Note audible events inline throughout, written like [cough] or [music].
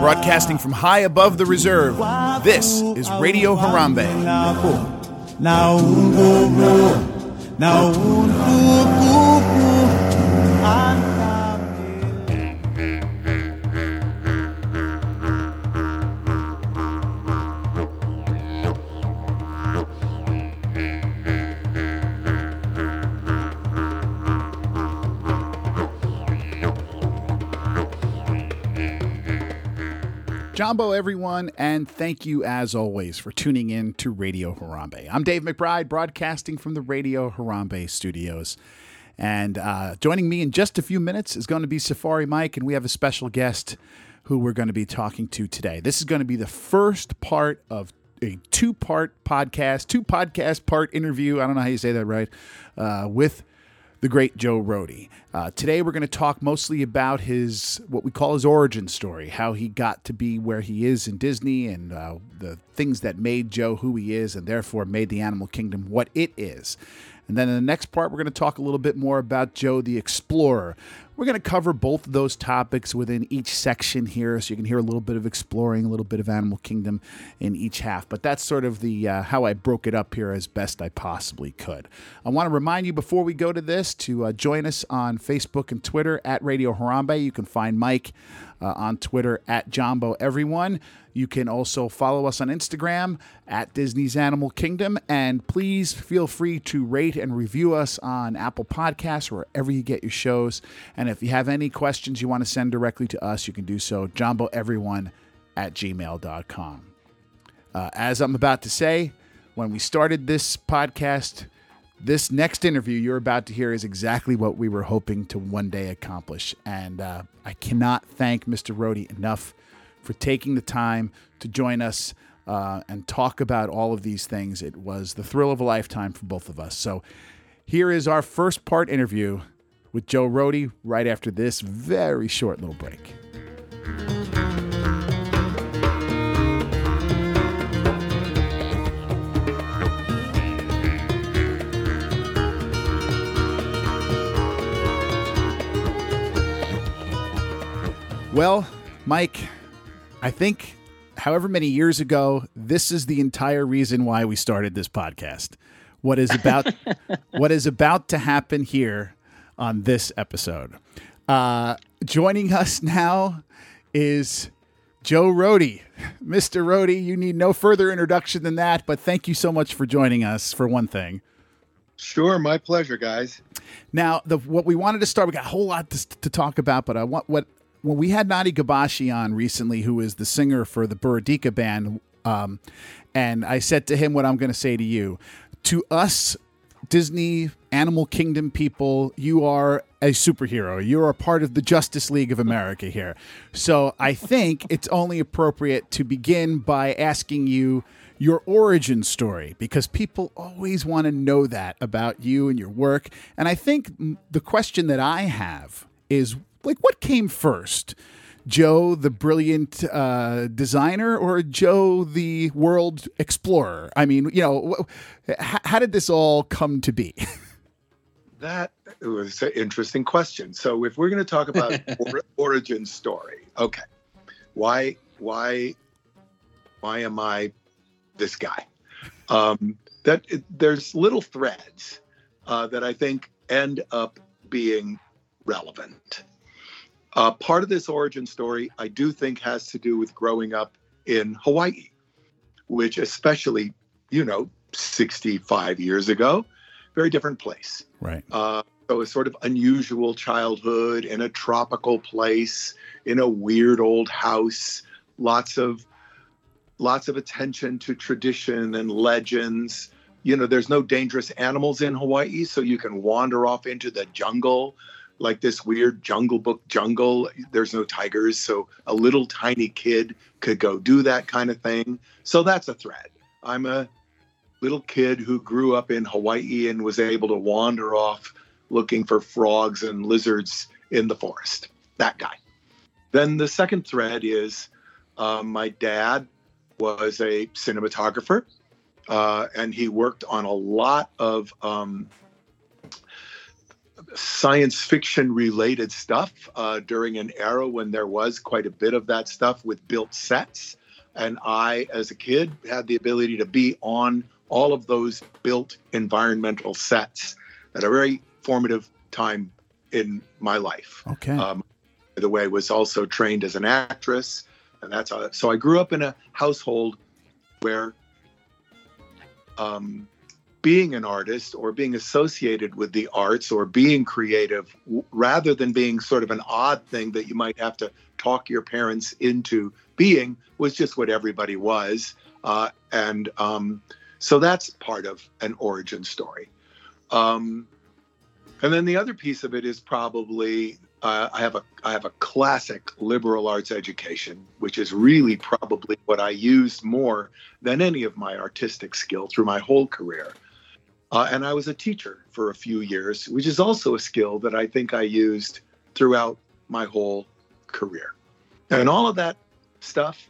Broadcasting from high above the reserve, this is Radio Harambe. Jumbo, everyone, and thank you as always for tuning in to Radio Harambe. I'm Dave McBride, broadcasting from the Radio Harambe studios. And uh, joining me in just a few minutes is going to be Safari Mike, and we have a special guest who we're going to be talking to today. This is going to be the first part of a two part podcast, two podcast part interview. I don't know how you say that right, uh, with the great Joe Rohde. Uh, today, we're going to talk mostly about his what we call his origin story, how he got to be where he is in Disney, and uh, the things that made Joe who he is, and therefore made the animal kingdom what it is. And then in the next part, we're going to talk a little bit more about Joe the Explorer. We're going to cover both of those topics within each section here, so you can hear a little bit of exploring, a little bit of Animal Kingdom in each half. But that's sort of the uh, how I broke it up here as best I possibly could. I want to remind you before we go to this to uh, join us on Facebook and Twitter at Radio Harambe. You can find Mike uh, on Twitter at Jumbo Everyone. You can also follow us on Instagram at Disney's Animal Kingdom. And please feel free to rate and review us on Apple Podcasts or wherever you get your shows. And if you have any questions you want to send directly to us, you can do so. JumboEveryone at gmail.com. Uh, as I'm about to say, when we started this podcast, this next interview you're about to hear is exactly what we were hoping to one day accomplish. And uh, I cannot thank Mr. Rohde enough for taking the time to join us uh, and talk about all of these things. It was the thrill of a lifetime for both of us. So here is our first part interview with Joe Rohde right after this very short little break. Well, Mike, I think however many years ago, this is the entire reason why we started this podcast. What is about [laughs] what is about to happen here on this episode. Uh, joining us now is Joe Rohde. Mr. Rohde, you need no further introduction than that, but thank you so much for joining us for one thing. Sure, my pleasure, guys. Now, the, what we wanted to start, we got a whole lot to, to talk about, but I want what when we had Nadi Gabashi on recently, who is the singer for the Burudika band, um, and I said to him what I'm going to say to you. To us, Disney Animal Kingdom people, you are a superhero. You are a part of the Justice League of America here. So I think it's only appropriate to begin by asking you your origin story because people always want to know that about you and your work. And I think the question that I have is like what came first? Joe, the brilliant uh, designer, or Joe, the world explorer? I mean, you know, how, how did this all come to be? [laughs] that was an interesting question. So, if we're going to talk about [laughs] or, origin story, okay, why, why, why am I this guy? Um, that it, there's little threads uh, that I think end up being relevant. Uh, part of this origin story, I do think, has to do with growing up in Hawaii, which, especially, you know, 65 years ago, very different place. Right. Uh, so a sort of unusual childhood in a tropical place, in a weird old house, lots of lots of attention to tradition and legends. You know, there's no dangerous animals in Hawaii, so you can wander off into the jungle like this weird jungle book jungle. There's no tigers, so a little tiny kid could go do that kind of thing. So that's a thread. I'm a little kid who grew up in Hawaii and was able to wander off looking for frogs and lizards in the forest. That guy. then the second thread is uh, my dad was a cinematographer, uh, and he worked on a lot of um, science fiction related stuff uh, during an era when there was quite a bit of that stuff with built sets. And I, as a kid, had the ability to be on all of those built environmental sets at a very formative time in my life. Okay. Um, by the way, was also trained as an actress, and that's how, so I grew up in a household where um, being an artist or being associated with the arts or being creative, rather than being sort of an odd thing that you might have to talk your parents into being, was just what everybody was, uh, and um, so that's part of an origin story. Um, and then the other piece of it is probably uh, I have a I have a classic liberal arts education, which is really probably what I used more than any of my artistic skill through my whole career. Uh, and I was a teacher for a few years, which is also a skill that I think I used throughout my whole career. And all of that stuff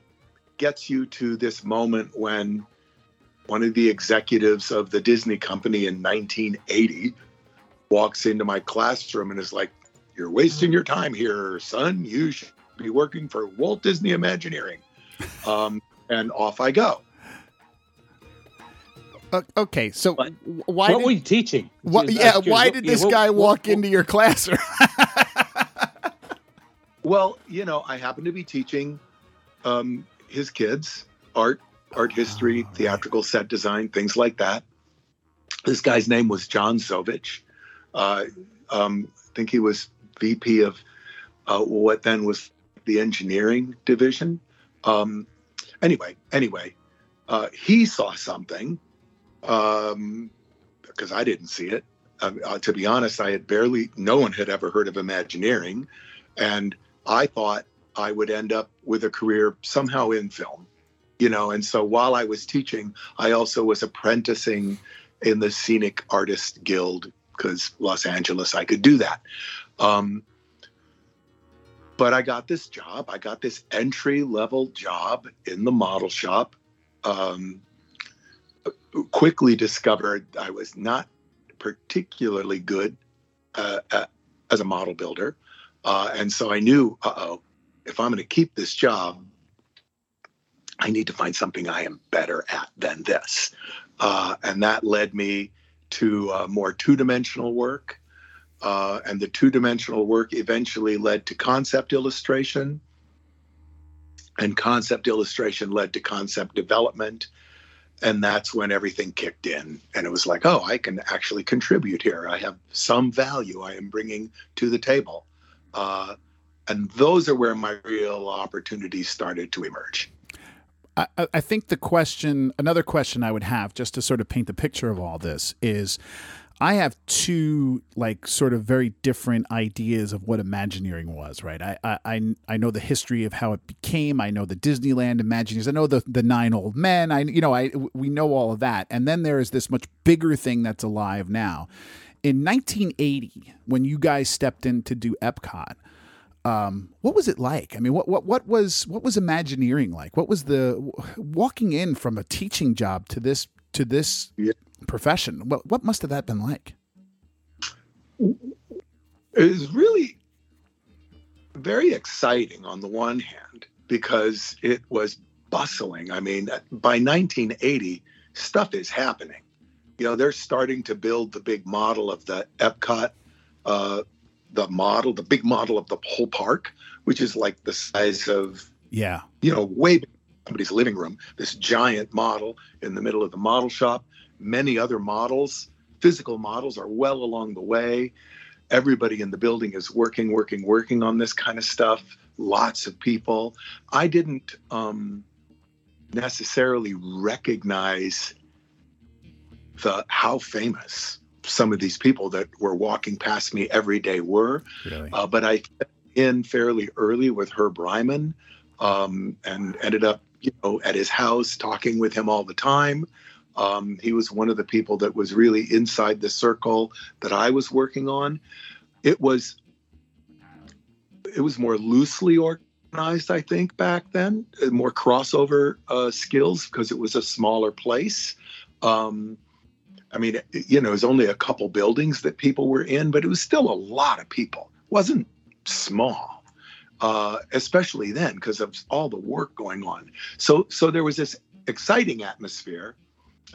gets you to this moment when one of the executives of the Disney company in 1980 walks into my classroom and is like, You're wasting your time here, son. You should be working for Walt Disney Imagineering. [laughs] Um, and off I go. Uh, okay, so But why? what did, were you teaching? wha- yeah, out why did this what- guy what- walk what- into your classroom? [laughs] Well, you know, I happen to be teaching um, his kids art, art history, Oh, theatrical set design, things like that. This guy's name was John Zovich. Uh, um, I think he was VP of uh, what then was the engineering division. Um, anyway, anyway, uh, he saw something um, because I didn't see it. Uh, to be honest, I had barely, no one had ever heard of Imagineering. And I thought I would end up with a career somehow in film, you know. And so while I was teaching, I also was apprenticing in the Scenic Artist Guild because Los Angeles, I could do that. Um, but I got this job. I got this entry level job in the model shop. Um, quickly discovered I was not particularly good uh, uh, as a model builder. Uh, and so I knew, uh oh, if I'm going to keep this job, I need to find something I am better at than this. Uh, and that led me to uh, more two dimensional work. And the two dimensional work eventually led to concept illustration. And concept illustration led to concept development. And that's when everything kicked in. And it was like, oh, I can actually contribute here. I have some value I am bringing to the table. Uh, and those are where my real opportunities started to emerge. I, I- I think the question, another question I would have, just to sort of paint the picture of all this, is I have two like sort of very different ideas of what Imagineering was. Right? I I I- know the history of how it became. I know the Disneyland Imagineers. I know the the nine old men. I you know I we know all of that. And then there is this much bigger thing that's alive now. In 1980, when you guys stepped in to do Epcot, um, what was it like? I mean, what what what was what was Imagineering like? What was the walking in from a teaching job to this to this Yeah. Profession? What what must have that been like? It was really very exciting on the one hand because it was bustling. I mean, by 1980, stuff is happening. You know, they're starting to build the big model of the Epcot, uh, the model, the big model of the whole park, which is like the size of Yeah, you know, way somebody's living room, this giant model in the middle of the model shop. Many other models, physical models, are well along the way. Everybody in the building is working, working, working on this kind of stuff. Lots of people. I didn't um, necessarily recognize the how famous some of these people that were walking past me every day were. really. Uh, but I in fairly early with Herb Ryman um, and ended up, you know, at his house talking with him all the time. Um, he was one of the people that was really inside the circle that I was working on. It was it was more loosely organized, I think, back then, more crossover uh, skills because it was a smaller place. Um, I mean, you know, it was only a couple buildings that people were in, but it was still a lot of people. It wasn't small, uh, especially then because of all the work going on. So, so there was this exciting atmosphere,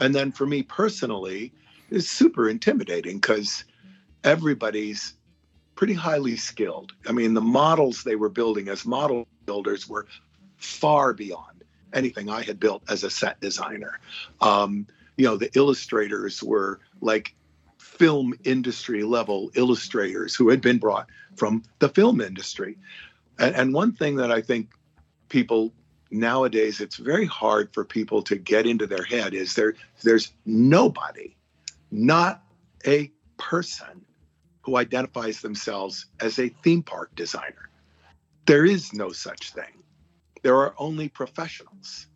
and then for me personally, it's super intimidating because everybody's pretty highly skilled. I mean, the models they were building as model builders were far beyond anything I had built as a set designer. Um, you know, the illustrators were like film industry level illustrators who had been brought from the film industry. And, and one thing that I think people nowadays it's very hard for people to get into their head is there there's nobody not a person who identifies themselves as a theme park designer. There is no such thing. There are only professionals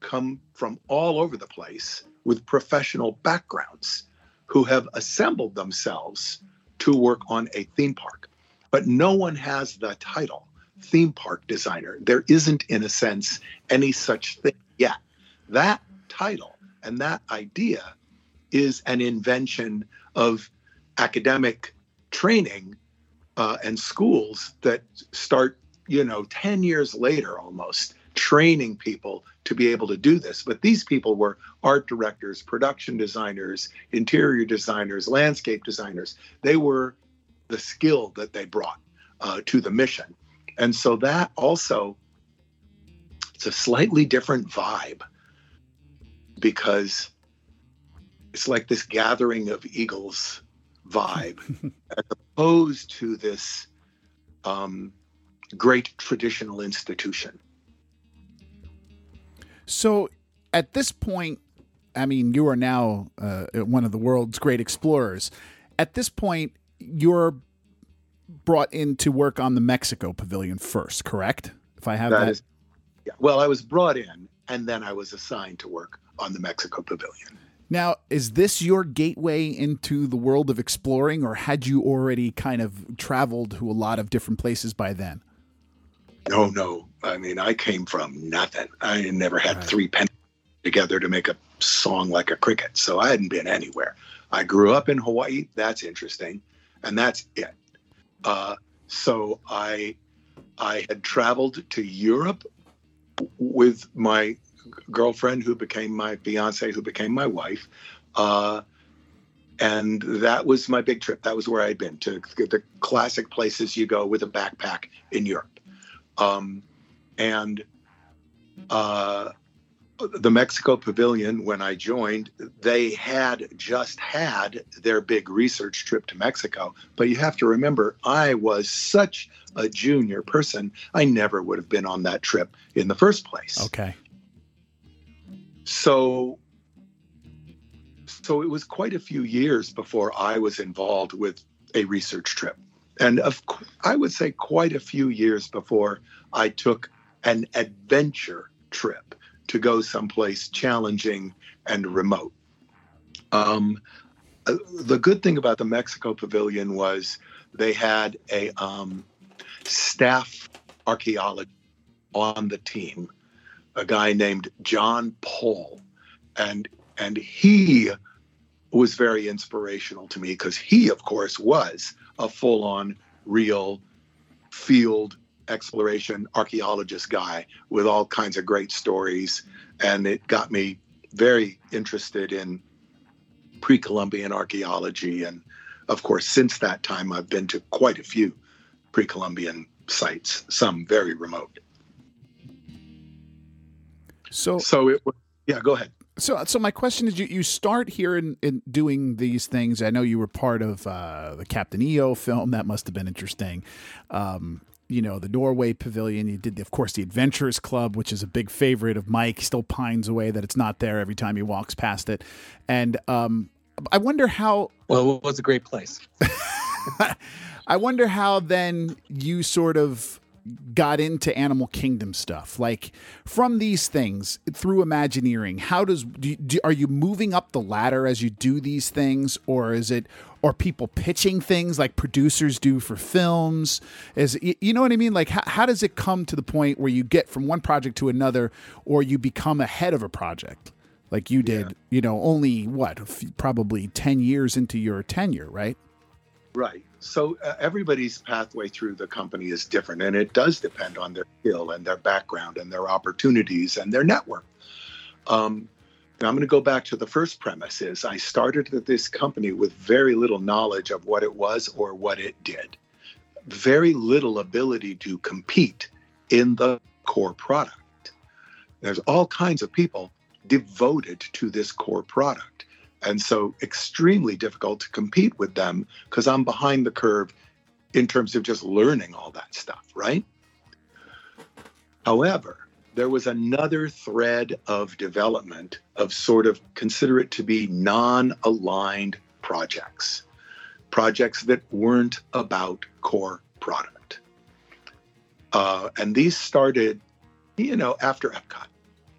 come from all over the place with professional backgrounds who have assembled themselves to work on a theme park. But no one has the title theme park designer. There isn't, in a sense, any such thing yet. That title and that idea is an invention of academic training uh, and schools that start, you know, 10 years later almost training people to be able to do this. But these people were art directors, production designers, interior designers, landscape designers. They were the skill that they brought uh, to the mission. And so that also, it's a slightly different vibe because it's like this gathering of eagles vibe [laughs] as opposed to this um, great traditional institution. So at this point, I mean, you are now uh, one of the world's great explorers. At this point, you're brought in to work on the Mexico Pavilion first, correct? If I have that. that. Is, yeah. Well, I was brought in and then I was assigned to work on the Mexico Pavilion. Now, is this your gateway into the world of exploring, or had you already kind of traveled to a lot of different places by then? No, no. I mean, I came from nothing. I never had right. three pennies together to make a song like a cricket, so I hadn't been anywhere. I grew up in Hawaii. That's interesting, and that's it. Uh, so I, I had traveled to Europe with my girlfriend who became my fiance, who became my wife. Uh, and that was my big trip. That was where I'd been to the classic places you go with a backpack in Europe. Um, and uh, the Mexico Pavilion, when I joined, they had just had their big research trip to Mexico. But you have to remember, I was such a junior person, I never would have been on that trip in the first place. Okay. So, so it was quite a few years before I was involved with a research trip, and of, I would say quite a few years before I took an adventure trip to go someplace challenging and remote. Um, uh, the good thing about the Mexico Pavilion was they had a um, staff archaeologist on the team a guy named John Paul, and and he was very inspirational to me because he, of course, was a full-on real field exploration archaeologist guy with all kinds of great stories, and it got me very interested in pre-Columbian archaeology, and of course, since that time, I've been to quite a few pre-Columbian sites, some very remote. So, so it, yeah, go ahead. So, so my question is, you, you start here in, in doing these things. I know you were part of uh, the Captain EO film. That must have been interesting. Um, you know, the Norway Pavilion. You did, the, of course, the Adventurers Club, which is a big favorite of Mike. He still pines away that it's not there every time he walks past it. And um, I wonder how. Well, it was a great place. [laughs] I wonder how then you sort of got into Animal Kingdom stuff, like from these things through Imagineering, how does do, do, are you moving up the ladder as you do these things, or is it or people pitching things like producers do for films? Is you know what I mean? Like how, how does it come to the point where you get from one project to another, or you become ahead of a project? Like you did, yeah. you know, only what, probably 10 years into your tenure, right? Right. So uh, everybody's pathway through the company is different, and it does depend on their skill and their background and their opportunities and their network. Um, and I'm going to go back to the first premise: is I started this company with very little knowledge of what it was or what it did, very little ability to compete in the core product. There's all kinds of people devoted to this core product and so extremely difficult to compete with them because I'm behind the curve in terms of just learning all that stuff, right? However, there was another thread of development of sort of consider it to be non aligned projects, projects that weren't about core product. Uh, and these started, you know, after Epcot.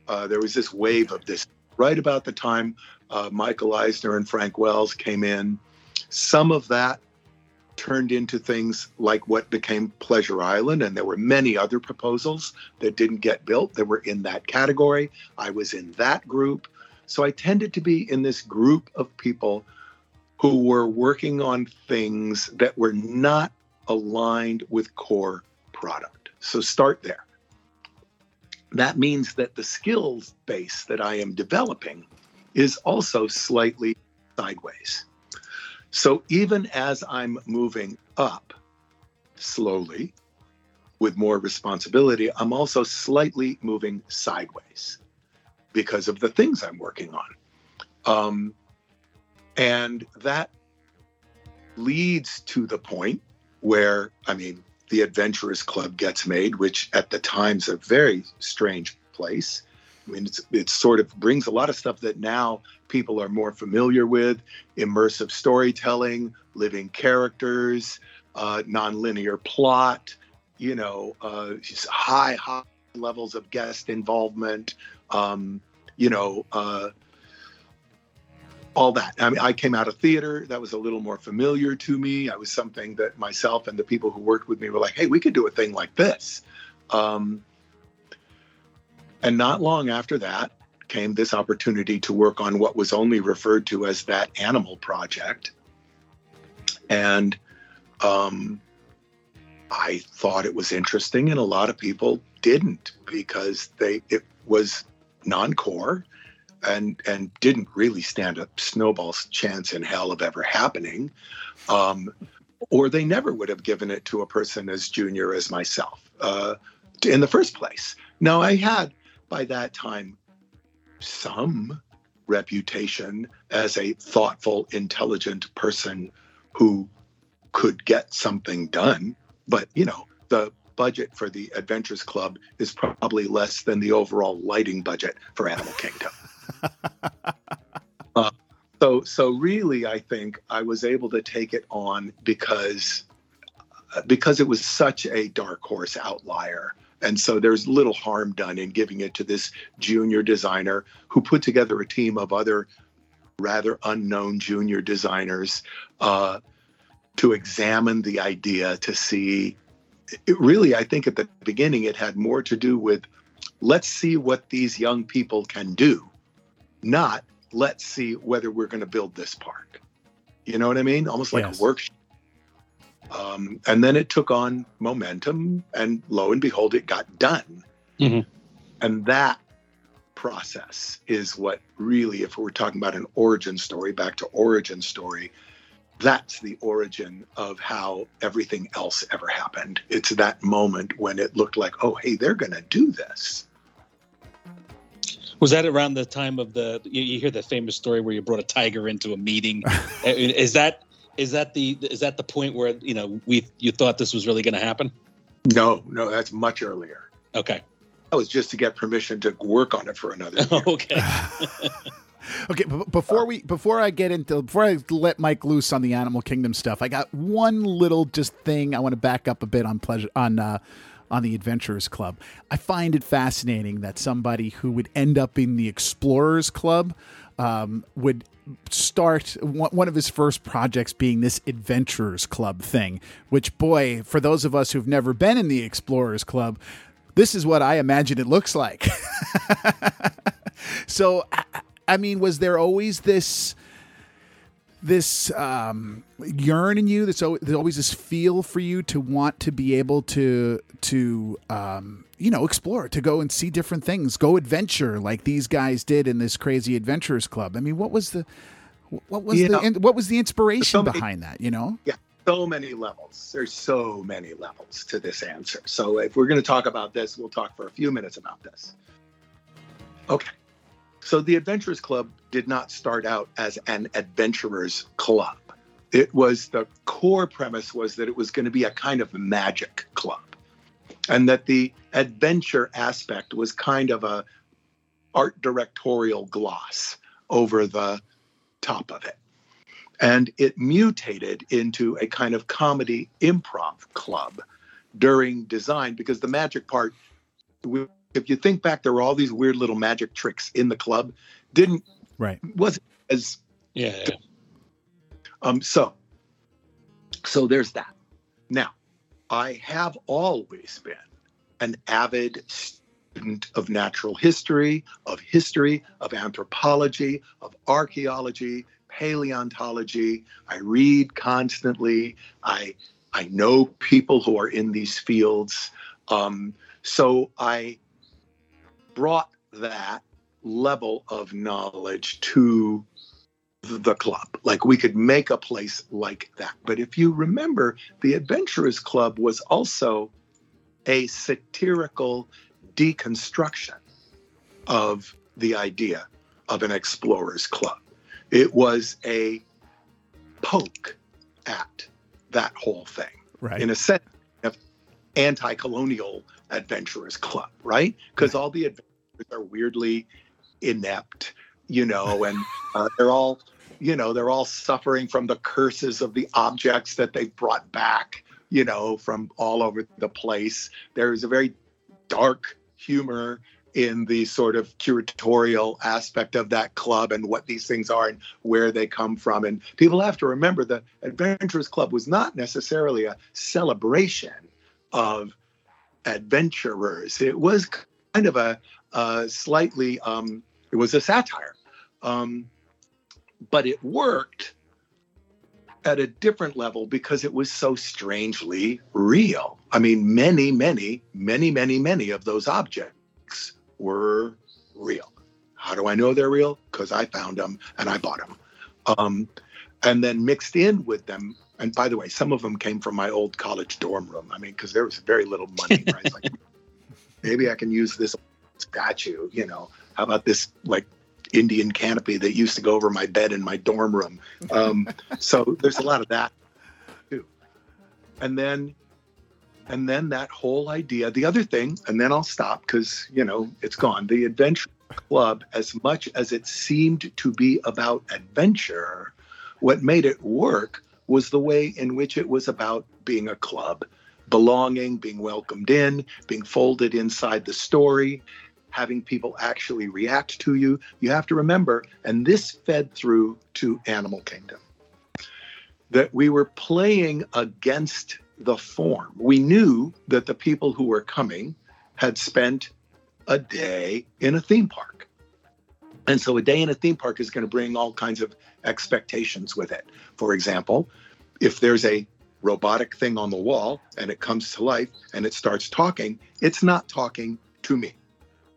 Uh, there was this wave of this right about the time uh, Michael Eisner and Frank Wells came in. Some of that turned into things like what became Pleasure Island, and there were many other proposals that didn't get built that were in that category. I was in that group. So I tended to be in this group of people who were working on things that were not aligned with core product. So start there. That means that the skills base that I am developing is also slightly sideways. So even as I'm moving up slowly with more responsibility, I'm also slightly moving sideways because of the things I'm working on. Um, and that leads to the point where, I mean, the Adventurers Club gets made, which at the time's a very strange place. I mean, it's it sort of brings a lot of stuff that now people are more familiar with: immersive storytelling, living characters, uh, nonlinear plot. You know, uh, high high levels of guest involvement. Um, you know, uh, all that. I mean, I came out of theater. That was a little more familiar to me. I was something that myself and the people who worked with me were like, "Hey, we could do a thing like this." Um, and not long after that came this opportunity to work on what was only referred to as that animal project. And um, I thought it was interesting, and a lot of people didn't because they it was non-core and and didn't really stand a snowball's chance in hell of ever happening. Um, or they never would have given it to a person as junior as myself uh, in the first place. Now I had by that time some reputation as a thoughtful, intelligent person who could get something done. But, you know, the budget for the Adventures Club is probably less than the overall lighting budget for Animal Kingdom. [laughs] uh, so, so really, I think I was able to take it on because because it was such a dark horse outlier and so there's little harm done in giving it to this junior designer who put together a team of other rather unknown junior designers uh, to examine the idea to see. It really, I think at the beginning, it had more to do with let's see what these young people can do, not let's see whether we're going to build this park. You know what I mean? Almost like yes. a workshop um, and then it took on momentum, and lo and behold, it got done. Mm-hmm. And that process is what really, if we're talking about an origin story, back to origin story, that's the origin of how everything else ever happened. It's that moment when it looked like, oh, hey, they're going to do this. Was that around the time of the? You, you, hear the famous story where you brought a tiger into a meeting. [laughs] is that is that the is that the point where you know we you thought this was really going to happen? No, no, that's much earlier. Okay. That was just to get permission to work on it for another year. [laughs] okay. [laughs] okay, before we before I get into before I let Mike loose on the Animal Kingdom stuff, I got one little just thing I want to back up a bit on pleasure on uh, on the Adventurers Club. I find it fascinating that somebody who would end up in the Explorers Club um, would start one of his first projects being this Adventurers Club thing, which, boy, for those of us who've never been in the Explorers Club, this is what I imagine it looks like. [laughs] so, I mean, was there always this this um, yearn in you? There's always this feel for you to want to be able to to um, you know explore, to go and see different things, go adventure like these guys did in this crazy adventurers club. I mean, what was the what was the what was the inspiration so many, behind that? You know? Yeah, so many levels. There's so many levels to this answer. So if we're going to talk about this, we'll talk for a few minutes about this. Okay. So the Adventurers Club did not start out as an adventurers club. It was the core premise was that it was going to be a kind of magic club. And that the adventure aspect was kind of a art directorial gloss over the top of it. And it mutated into a kind of comedy improv club during design because the magic part if you think back, there were all these weird little magic tricks in the club. Didn't right wasn't as yeah. Um. So. So there's that. Now, I have always been an avid student of natural history, of history, of anthropology, of archaeology, paleontology. I read constantly. I I know people who are in these fields. Um, so I brought that level of knowledge to the club. Like we could make a place like that. But if you remember, the Adventurers Club was also a satirical deconstruction of the idea of an explorers club. It was a poke at that whole thing. Right. In a sense, of anti-colonial adventurers club, right? Because all the adventurers are weirdly inept, you know, and uh, they're all, you know, they're all suffering from the curses of the objects that they've brought back, you know, from all over the place. There's a very dark humor in the sort of curatorial aspect of that club and what these things are and where they come from. And people have to remember the Adventurers Club was not necessarily a celebration of adventurers. It was kind of a, a slightly, um, it was a satire, um, but it worked at a different level because it was so strangely real. I mean, many, many, many, many, many of those objects were real. How do I know they're real? Because I found them and I bought them. Um, and then mixed in with them and by the way, some of them came from my old college dorm room. I mean, because there was very little money. Right? like, [laughs] maybe I can use this statue. You know, how about this like Indian canopy that used to go over my bed in my dorm room? Um, [laughs] so there's a lot of that too. And then, and then that whole idea. The other thing, and then I'll stop because you know it's gone. The adventure club, as much as it seemed to be about adventure, what made it work was the way in which it was about being a club, belonging, being welcomed in, being folded inside the story, having people actually react to you. You have to remember, and this fed through to Animal Kingdom, that we were playing against the form. We knew that the people who were coming had spent a day in a theme park. And so a day in a theme park is going to bring all kinds of expectations with it. For example, if there's a robotic thing on the wall and it comes to life and it starts talking, it's not talking to me.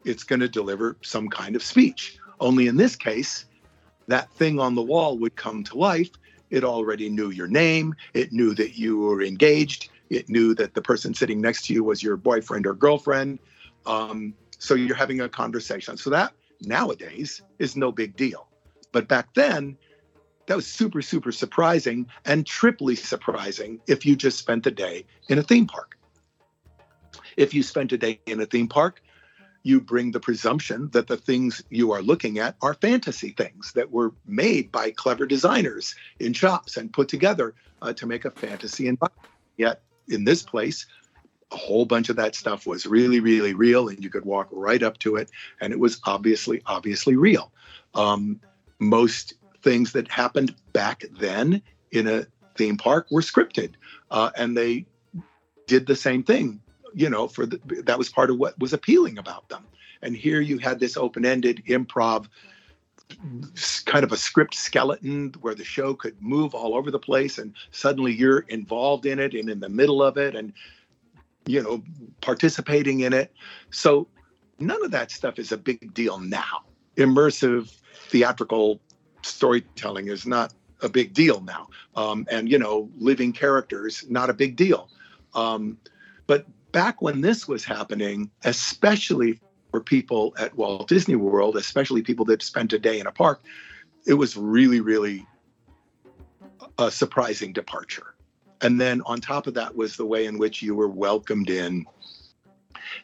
It's going to deliver some kind of speech. Only in this case, that thing on the wall would come to life. It already knew your name, it knew that you were engaged, it knew that the person sitting next to you was your boyfriend or girlfriend. Um, so you're having a conversation. So that nowadays is no big deal. But back then, that was super, super surprising and triply surprising if you just spent the day in a theme park. If you spent a day in a theme park, you bring the presumption that the things you are looking at are fantasy things that were made by clever designers in shops and put together uh, to make a fantasy environment. Yet in this place, a whole bunch of that stuff was really, really real, and you could walk right up to it, and it was obviously, obviously real. Um, most things that happened back then in a theme park were scripted, uh, and they did the same thing. You know, for the, that was part of what was appealing about them. And here you had this open-ended improv kind of a script skeleton where the show could move all over the place and suddenly you're involved in it and in the middle of it and you know participating in it. So none of that stuff is a big deal now. Immersive theatrical storytelling is not a big deal now. Um, and you know living characters not a big deal. Um, but back when this was happening especially for people at Walt Disney World, especially people that spent a day in a park, it was really, really a surprising departure. And then on top of that was the way in which you were welcomed in,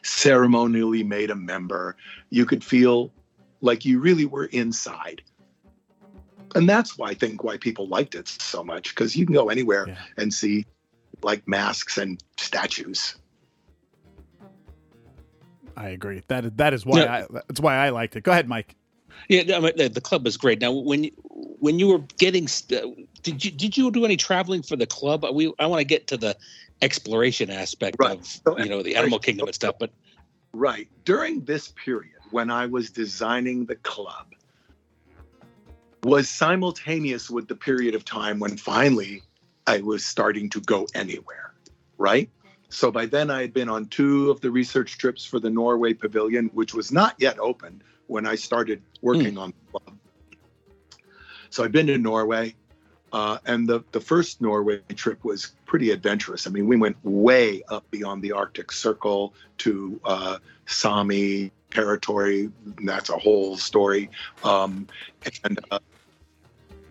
ceremonially made a member. You could feel like you really were inside. And that's why I think why people liked it so much, because you can go anywhere yeah. and see like masks and statues. I agree. That that is why yeah. I, that's why I liked it. Go ahead, Mike. Yeah, I mean, the club was great. Now, when you, when you were getting, uh, did you did you do any traveling for the club? We I want to get to the exploration aspect right. of so, you know the animal kingdom and stuff, but right during this period when I was designing the club was simultaneous with the period of time when finally I was starting to go anywhere. Right. So by then, I had been on two of the research trips for the Norway Pavilion, which was not yet open when I started working mm. on the club. So I've been to Norway, uh, and the the first Norway trip was pretty adventurous. I mean, we went way up beyond the Arctic Circle to uh, Sami territory. That's a whole story. Um, and uh,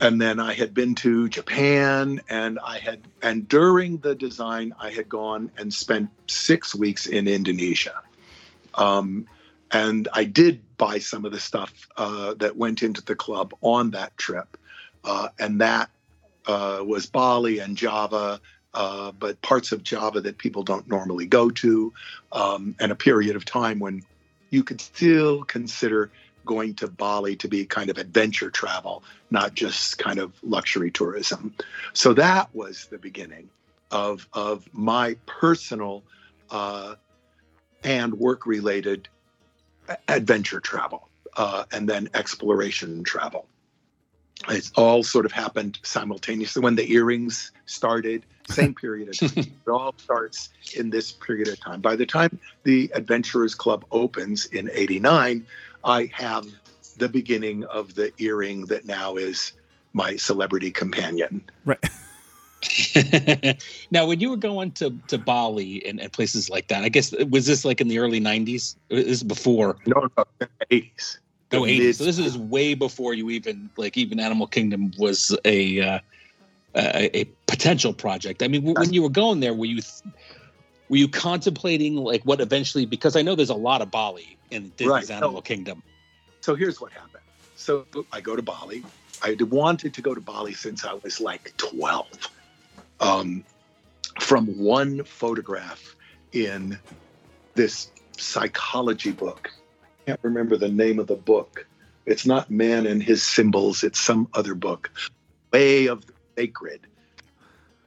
and then I had been to Japan and I had and during the design I had gone and spent six weeks in Indonesia. Um, and I did buy some of the stuff uh, that went into the club on that trip, uh, and that uh, was Bali and Java, uh, but parts of Java that people don't normally go to, um, and a period of time when you could still consider going to Bali to be kind of adventure travel, not just kind of luxury tourism. So that was the beginning of of my personal uh, and work related adventure travel uh, and then exploration travel. It's all sort of happened simultaneously when the earrings started, same period of time. [laughs] it all starts in this period of time. By the time the Adventurers Club opens in 89, I have the beginning of the earring that now is my celebrity companion. Right. [laughs] [laughs] now, when you were going to, to Bali and, and, places like that, I guess was this like in the early '90s? This is before? No, no, '80s. No, '80s. So this is way before you even like even Animal Kingdom was a uh, a, a, potential project. I mean, when you were going there, were you were you contemplating like what eventually? Because I know there's a lot of Bali in Disney's right. Animal so, Kingdom. So here's what happened. So I go to Bali. I wanted to go to Bali since I was like 12. Um, from one photograph in this psychology book. I can't remember the name of the book. It's not Man and His Symbols, it's some other book. Way of the Sacred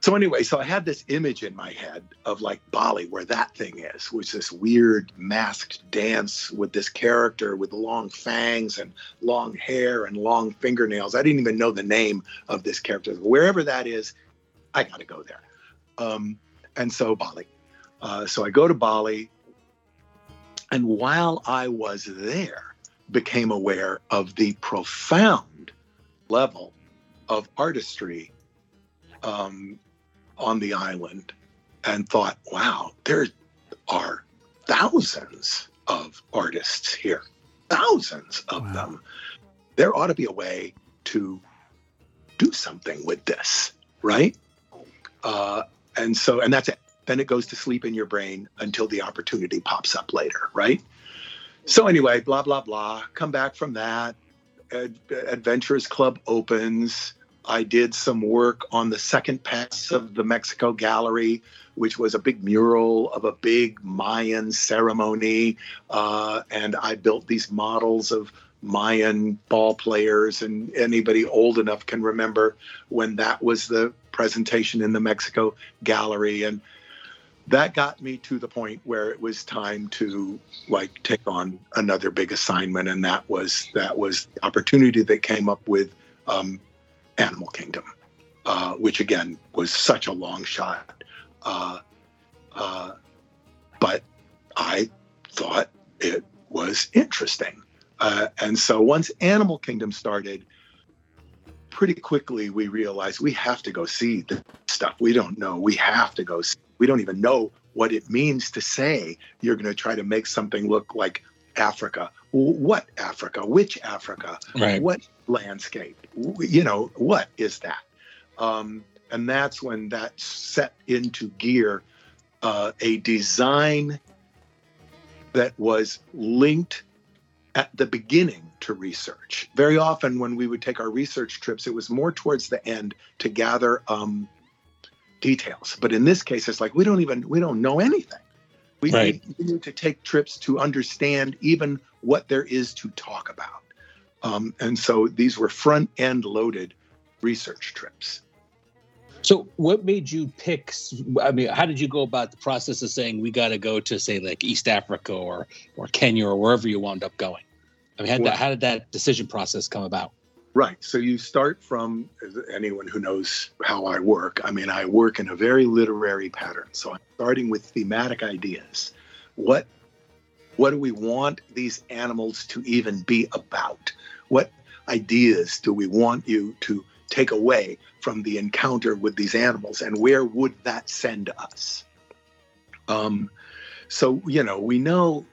so anyway, so I had this image in my head of like Bali, where that thing is, which this weird masked dance with this character with long fangs and long hair and long fingernails. I didn't even know the name of this character. Wherever that is, I got to go there. Um, and so Bali. Uh, so I go to Bali, and while I was there, became aware of the profound level of artistry um, on the island and thought, wow, there are thousands of artists here, thousands of wow. them. There ought to be a way to do something with this, right? Uh, and so, and that's it. Then it goes to sleep in your brain until the opportunity pops up later, right? So, anyway, blah, blah, blah. Come back from that. Ad- Adventurers Club opens I did some work on the second pass of the Mexico Gallery, which was a big mural of a big Mayan ceremony. Uh, and I built these models of Mayan ball players, and anybody old enough can remember when that was the presentation in the Mexico Gallery. And that got me to the point where it was time to like take on another big assignment and that was that was the opportunity that came up with um, animal kingdom uh, which again was such a long shot. Uh, uh, but i thought it was interesting. Uh, and so once animal kingdom started pretty quickly we realized we have to go see the stuff. We don't know. We have to go see. We don't even know what it means to say you're going to try to make something look like Africa. What Africa? Which Africa? Right. What landscape? You know, what is that? Um, and that's when that set into gear uh, a design that was linked at the beginning to research. Very often, when we would take our research trips, it was more towards the end to gather um, details. But in this case, it's like we don't even we don't know anything. We, right. need, to take trips to understand even what there is to talk about. Um, and so these were front end loaded research trips. So, what made you pick? I mean, how did you go about the process of saying we got to go to, say, like East Africa or or Kenya or wherever you wound up going? I mean, how, well, that, how did that decision process come about? Right. So you start from anyone who knows how I work. I mean, I work in a very literary pattern. So I'm starting with thematic ideas. What what do we want these animals to even be about? What ideas do we want you to take away from the encounter with these animals and where would that send us? Um, so, you know, we know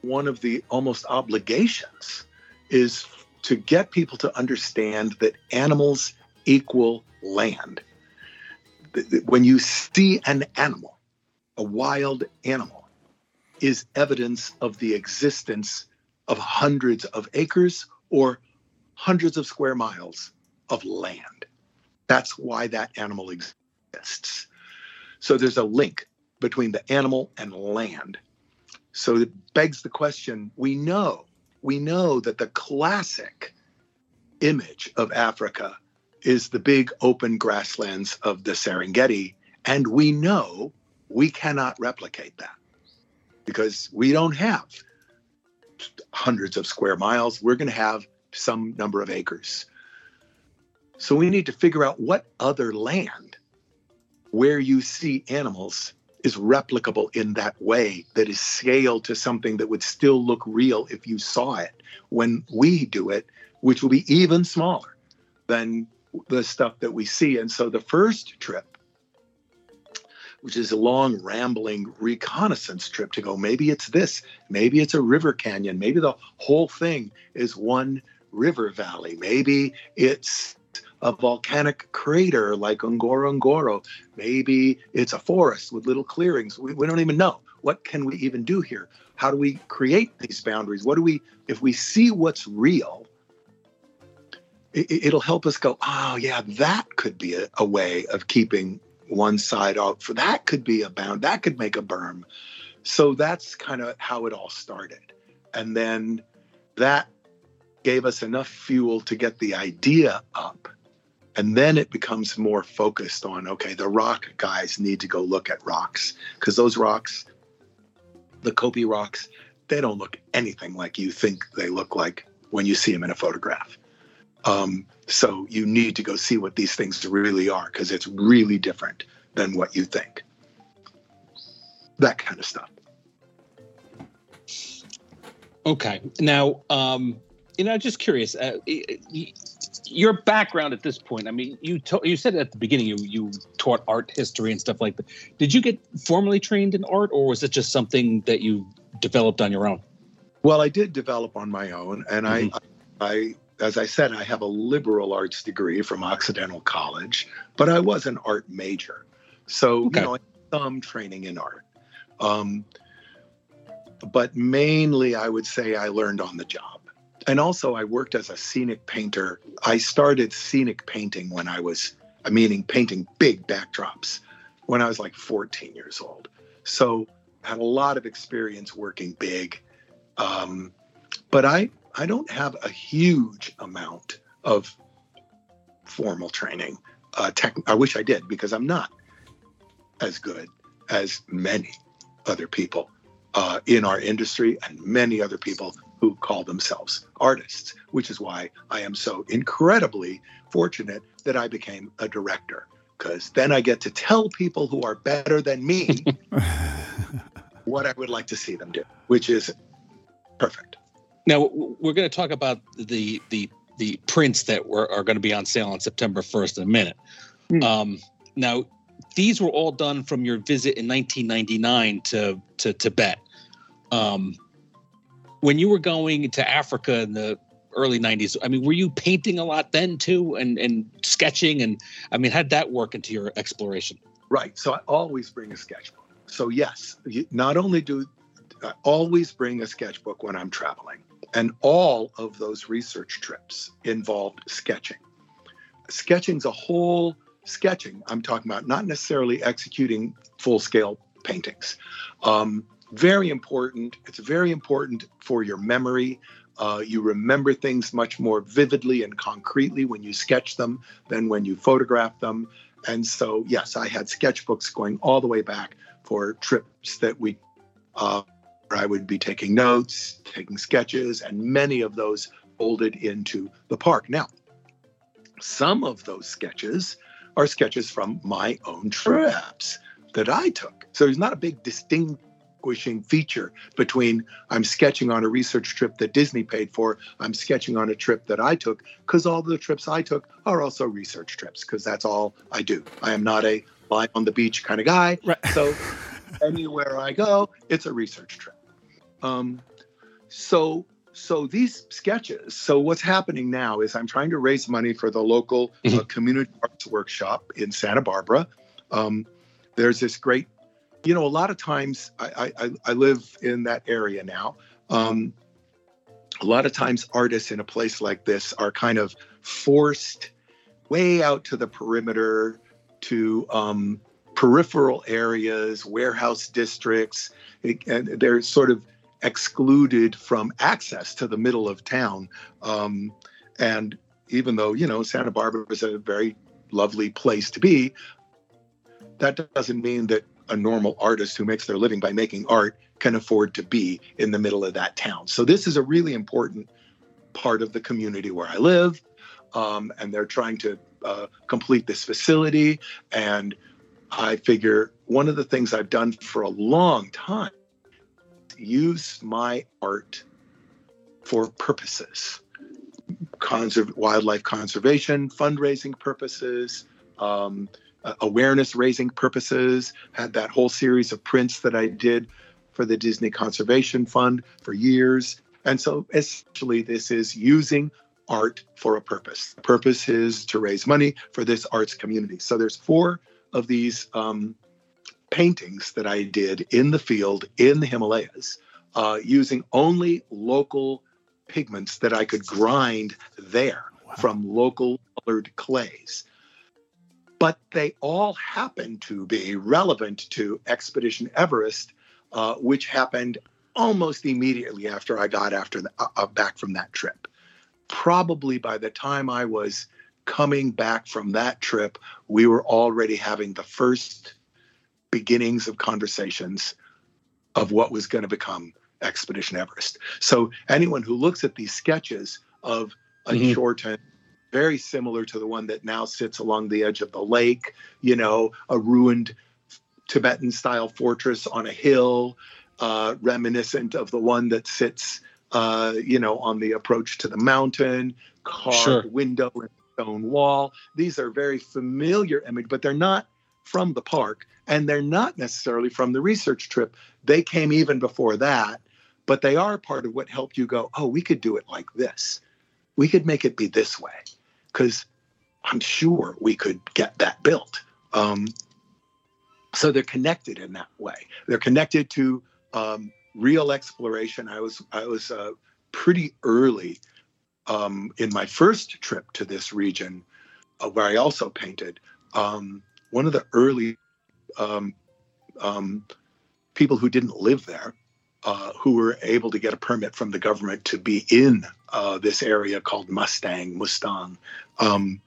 one of the almost obligations is to get people to understand that animals equal land. When you see an animal, a wild animal, is evidence of the existence of hundreds of acres or hundreds of square miles of land. That's why that animal exists. So there's a link between the animal and land. So it begs the question we know we know that the classic image of Africa is the big open grasslands of the Serengeti. And we know we cannot replicate that because we don't have hundreds of square miles. We're going to have some number of acres. So we need to figure out what other land where you see animals is replicable in that way that is scaled to something that would still look real if you saw it when we do it which will be even smaller than the stuff that we see. And so the first trip which is a long rambling reconnaissance trip to go maybe it's this maybe it's a river canyon maybe the whole thing is one river valley maybe it's a volcanic crater like Ngorongoro. Maybe it's a forest with little clearings. We, we don't even know. What can we even do here? How do we create these boundaries? What do we, if we see what's real, it, will help us go, oh, yeah, that could be a, a way of keeping one side out. For that could be a bound, that could make a berm. So that's kind of how it all started. And then that gave us enough fuel to get the idea up and then it becomes more focused on okay the rock guys need to go look at rocks. Because those rocks the kopje rocks they don't look anything like you think they look like when you see them in a photograph. Um, so you need to go see what these things really are because it's really different than what you think. That kind of stuff. Okay. Now um you know just curious uh, your background at this point. I mean, you to, you said at the beginning you you taught art history and stuff like that. Did you get formally trained in art, or was it just something that you developed on your own? Well, I did develop on my own, and mm-hmm. I, I, as I said, I have a liberal arts degree from Occidental College, but I was an art major, so okay. you know, some training in art. Um, but mainly, I would say I learned on the job. And also I worked as a scenic painter. I started scenic painting when I was, meaning painting big backdrops, when I was like 14 years old. So had a lot of experience working big, um, but I I don't have a huge amount of formal training. Uh, tech, I wish I did because I'm not as good as many other people uh, in our industry and many other people who call themselves artists, which is why I am so incredibly fortunate that I became a director. Because then I get to tell people who are better than me [laughs] what I would like to see them do, which is perfect. Now we're going to talk about the the the prints that were, are going to be on sale on September 1st in a minute. Mm. Um, now, these were all done from your visit in 1999 to to Tibet. Um, when you were going to Africa in the early 90s, I mean, were you painting a lot then too, and and sketching, and I mean, how'd that work into your exploration? Right. So I always bring a sketchbook. So yes, not only do I always bring a sketchbook when I'm traveling, and all of those research trips involved sketching. Sketching's a whole sketching. I'm talking about not necessarily executing full scale paintings. Um, very important. It's very important for your memory. Uh, you remember things much more vividly and concretely when you sketch them than when you photograph them. And so, yes, I had sketchbooks going all the way back for trips that we uh, I would be taking notes, taking sketches, and many of those folded into the park. Now, some of those sketches are sketches from my own trips that I took. So there's not a big distinguishing feature between I'm sketching on a research trip that Disney paid for, I'm sketching on a trip that I took, because all the trips I took are also research trips, because that's all I do. I am not a lie on the beach kind of guy. Right. So [laughs] anywhere I go, it's a research trip. Um, so so these sketches so what's happening now is i'm trying to raise money for the local mm-hmm. uh, community arts workshop in santa barbara um, there's this great you know a lot of times i i, I live in that area now um, a lot of times artists in a place like this are kind of forced way out to the perimeter to um, peripheral areas warehouse districts and they're sort of excluded from access to the middle of town. Um, and even though, you know, Santa Barbara is a very lovely place to be, that doesn't mean that a normal artist who makes their living by making art can afford to be in the middle of that town. So this is a really important part of the community where I live. Um, and they're trying to uh, complete this facility. And I figure one of the things I've done for a long time use my art for purposes conserv- wildlife conservation, fundraising purposes, um, uh, awareness raising purposes. Had that whole series of prints that I did for the Disney Conservation Fund for years. And so essentially, this is using art for a purpose. The purpose is to raise money for this arts community. So there's four of these um, paintings that I did in the field in the Himalayas uh, using only local pigments that I could grind there wow. from local colored clays. But they all happen to be relevant to Expedition Everest, uh, which happened almost immediately after I got after the, uh, uh back from that trip. Probably by the time I was coming back from that trip, we were already having the first beginnings of conversations of what was going to become Expedition Everest. So anyone who looks at these sketches of a mm-hmm. Very similar to the one that now sits along the edge of the lake, you know, a ruined Tibetan style fortress on a hill, uh, reminiscent of the one that sits, uh, you know, on the approach to the mountain, carved sure. window and stone wall. These are very familiar images, but they're not from the park and they're not necessarily from the research trip. They came even before that, but they are part of what helped you go, oh, we could do it like this. We could make it be this way. Because I'm sure we could get that built. Um, so they're connected in that way. They're connected to um, real exploration. I was I was uh, pretty early um, in my first trip to this region, uh, where I also painted, um, one of the early um, um, people who didn't live there, uh, who were able to get a permit from the government to be in uh, this area called Mustang, Mustang. Um,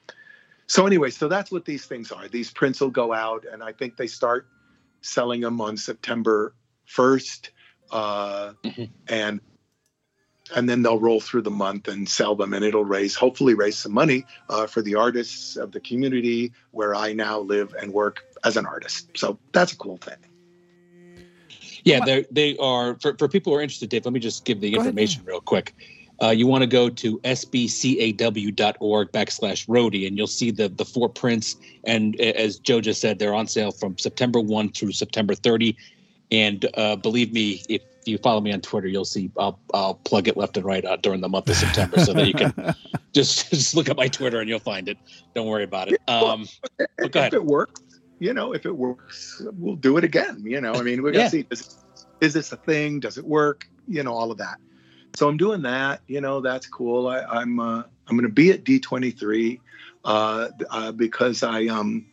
so anyway, so that's what these things are. These prints will go out, and I think they start selling them on September 1st, uh, mm-hmm. and and then they'll roll through the month and sell them, and it'll raise hopefully raise some money uh, for the artists of the community where I now live and work as an artist. So that's a cool thing. Yeah, they they are for, for people who are interested. Dave, let me just give the go information ahead. real quick. Uh, you want to go to sbcaw.org backslash Rohde, and you'll see the the four prints. And as Joe just said, they're on sale from September 1 through September 30. And uh, believe me, if you follow me on Twitter, you'll see I'll, I'll plug it left and right uh, during the month of September so that you can [laughs] just [laughs] just look at my Twitter and you'll find it. Don't worry about it. Um, but go ahead. If it works, you know, if it works, we'll do it again. You know, I mean, we're gonna yeah. see is, is this a thing? Does it work? You know, all of that. So I'm doing that. You know, that's cool. I, I'm, uh, I'm going to be at D23 uh, uh, because I um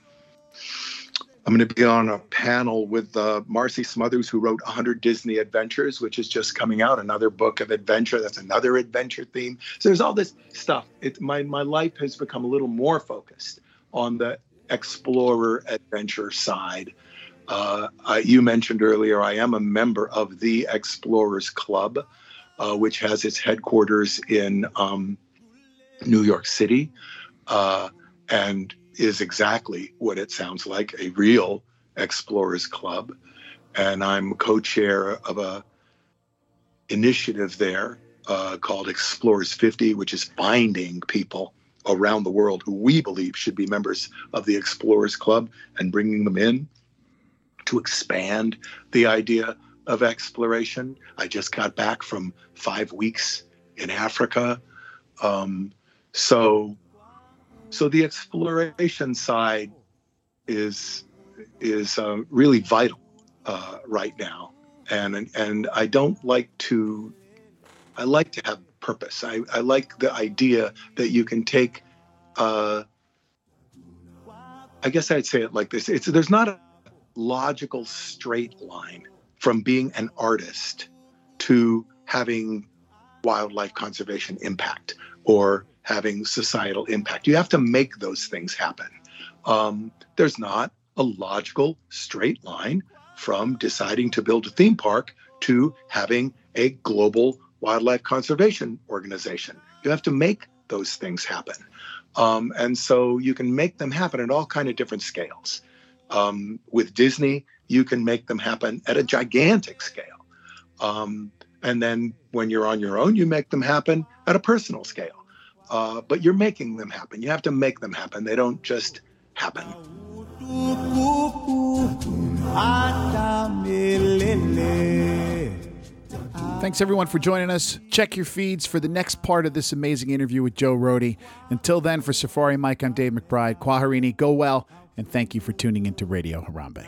I'm going to be on a panel with uh, Marcy Smothers, who wrote 100 Disney Adventures, which is just coming out, another book of adventure. That's another adventure theme. So there's all this stuff. It, my my life has become a little more focused on the explorer adventure side. Uh, I, you mentioned earlier, I am a member of the Explorers Club, uh, which has its headquarters in um, New York City, uh, and is exactly what it sounds like a real Explorers Club. And I'm co chair of a initiative there uh, called Explorers 50, which is finding people around the world who we believe should be members of the Explorers Club and bringing them in to expand the idea of exploration. I just got back from five weeks in Africa. Um, so, so the exploration side is is uh, really vital uh, right now, and and I don't like to. I like to have purpose. I, I like the idea that you can take. Uh, I guess I'd say it like this: It's there's not a logical straight line from being an artist to having wildlife conservation impact or having societal impact. You have to make those things happen. Um, there's not a logical straight line from deciding to build a theme park to having a global wildlife conservation organization. You have to make those things happen. Um, and so you can make them happen at all kind of different scales. Um, with Disney, you can make them happen at a gigantic scale. Um, and then when you're on your own, you make them happen at a personal scale. Uh, but you're making them happen. You have to make them happen. They don't just happen. Thanks everyone for joining us. Check your feeds for the next part of this amazing interview with Joe Rohde. Until then, for Safari Mike, I'm Dave McBride. Kwaherini, go well, and thank you for tuning into Radio Harambe.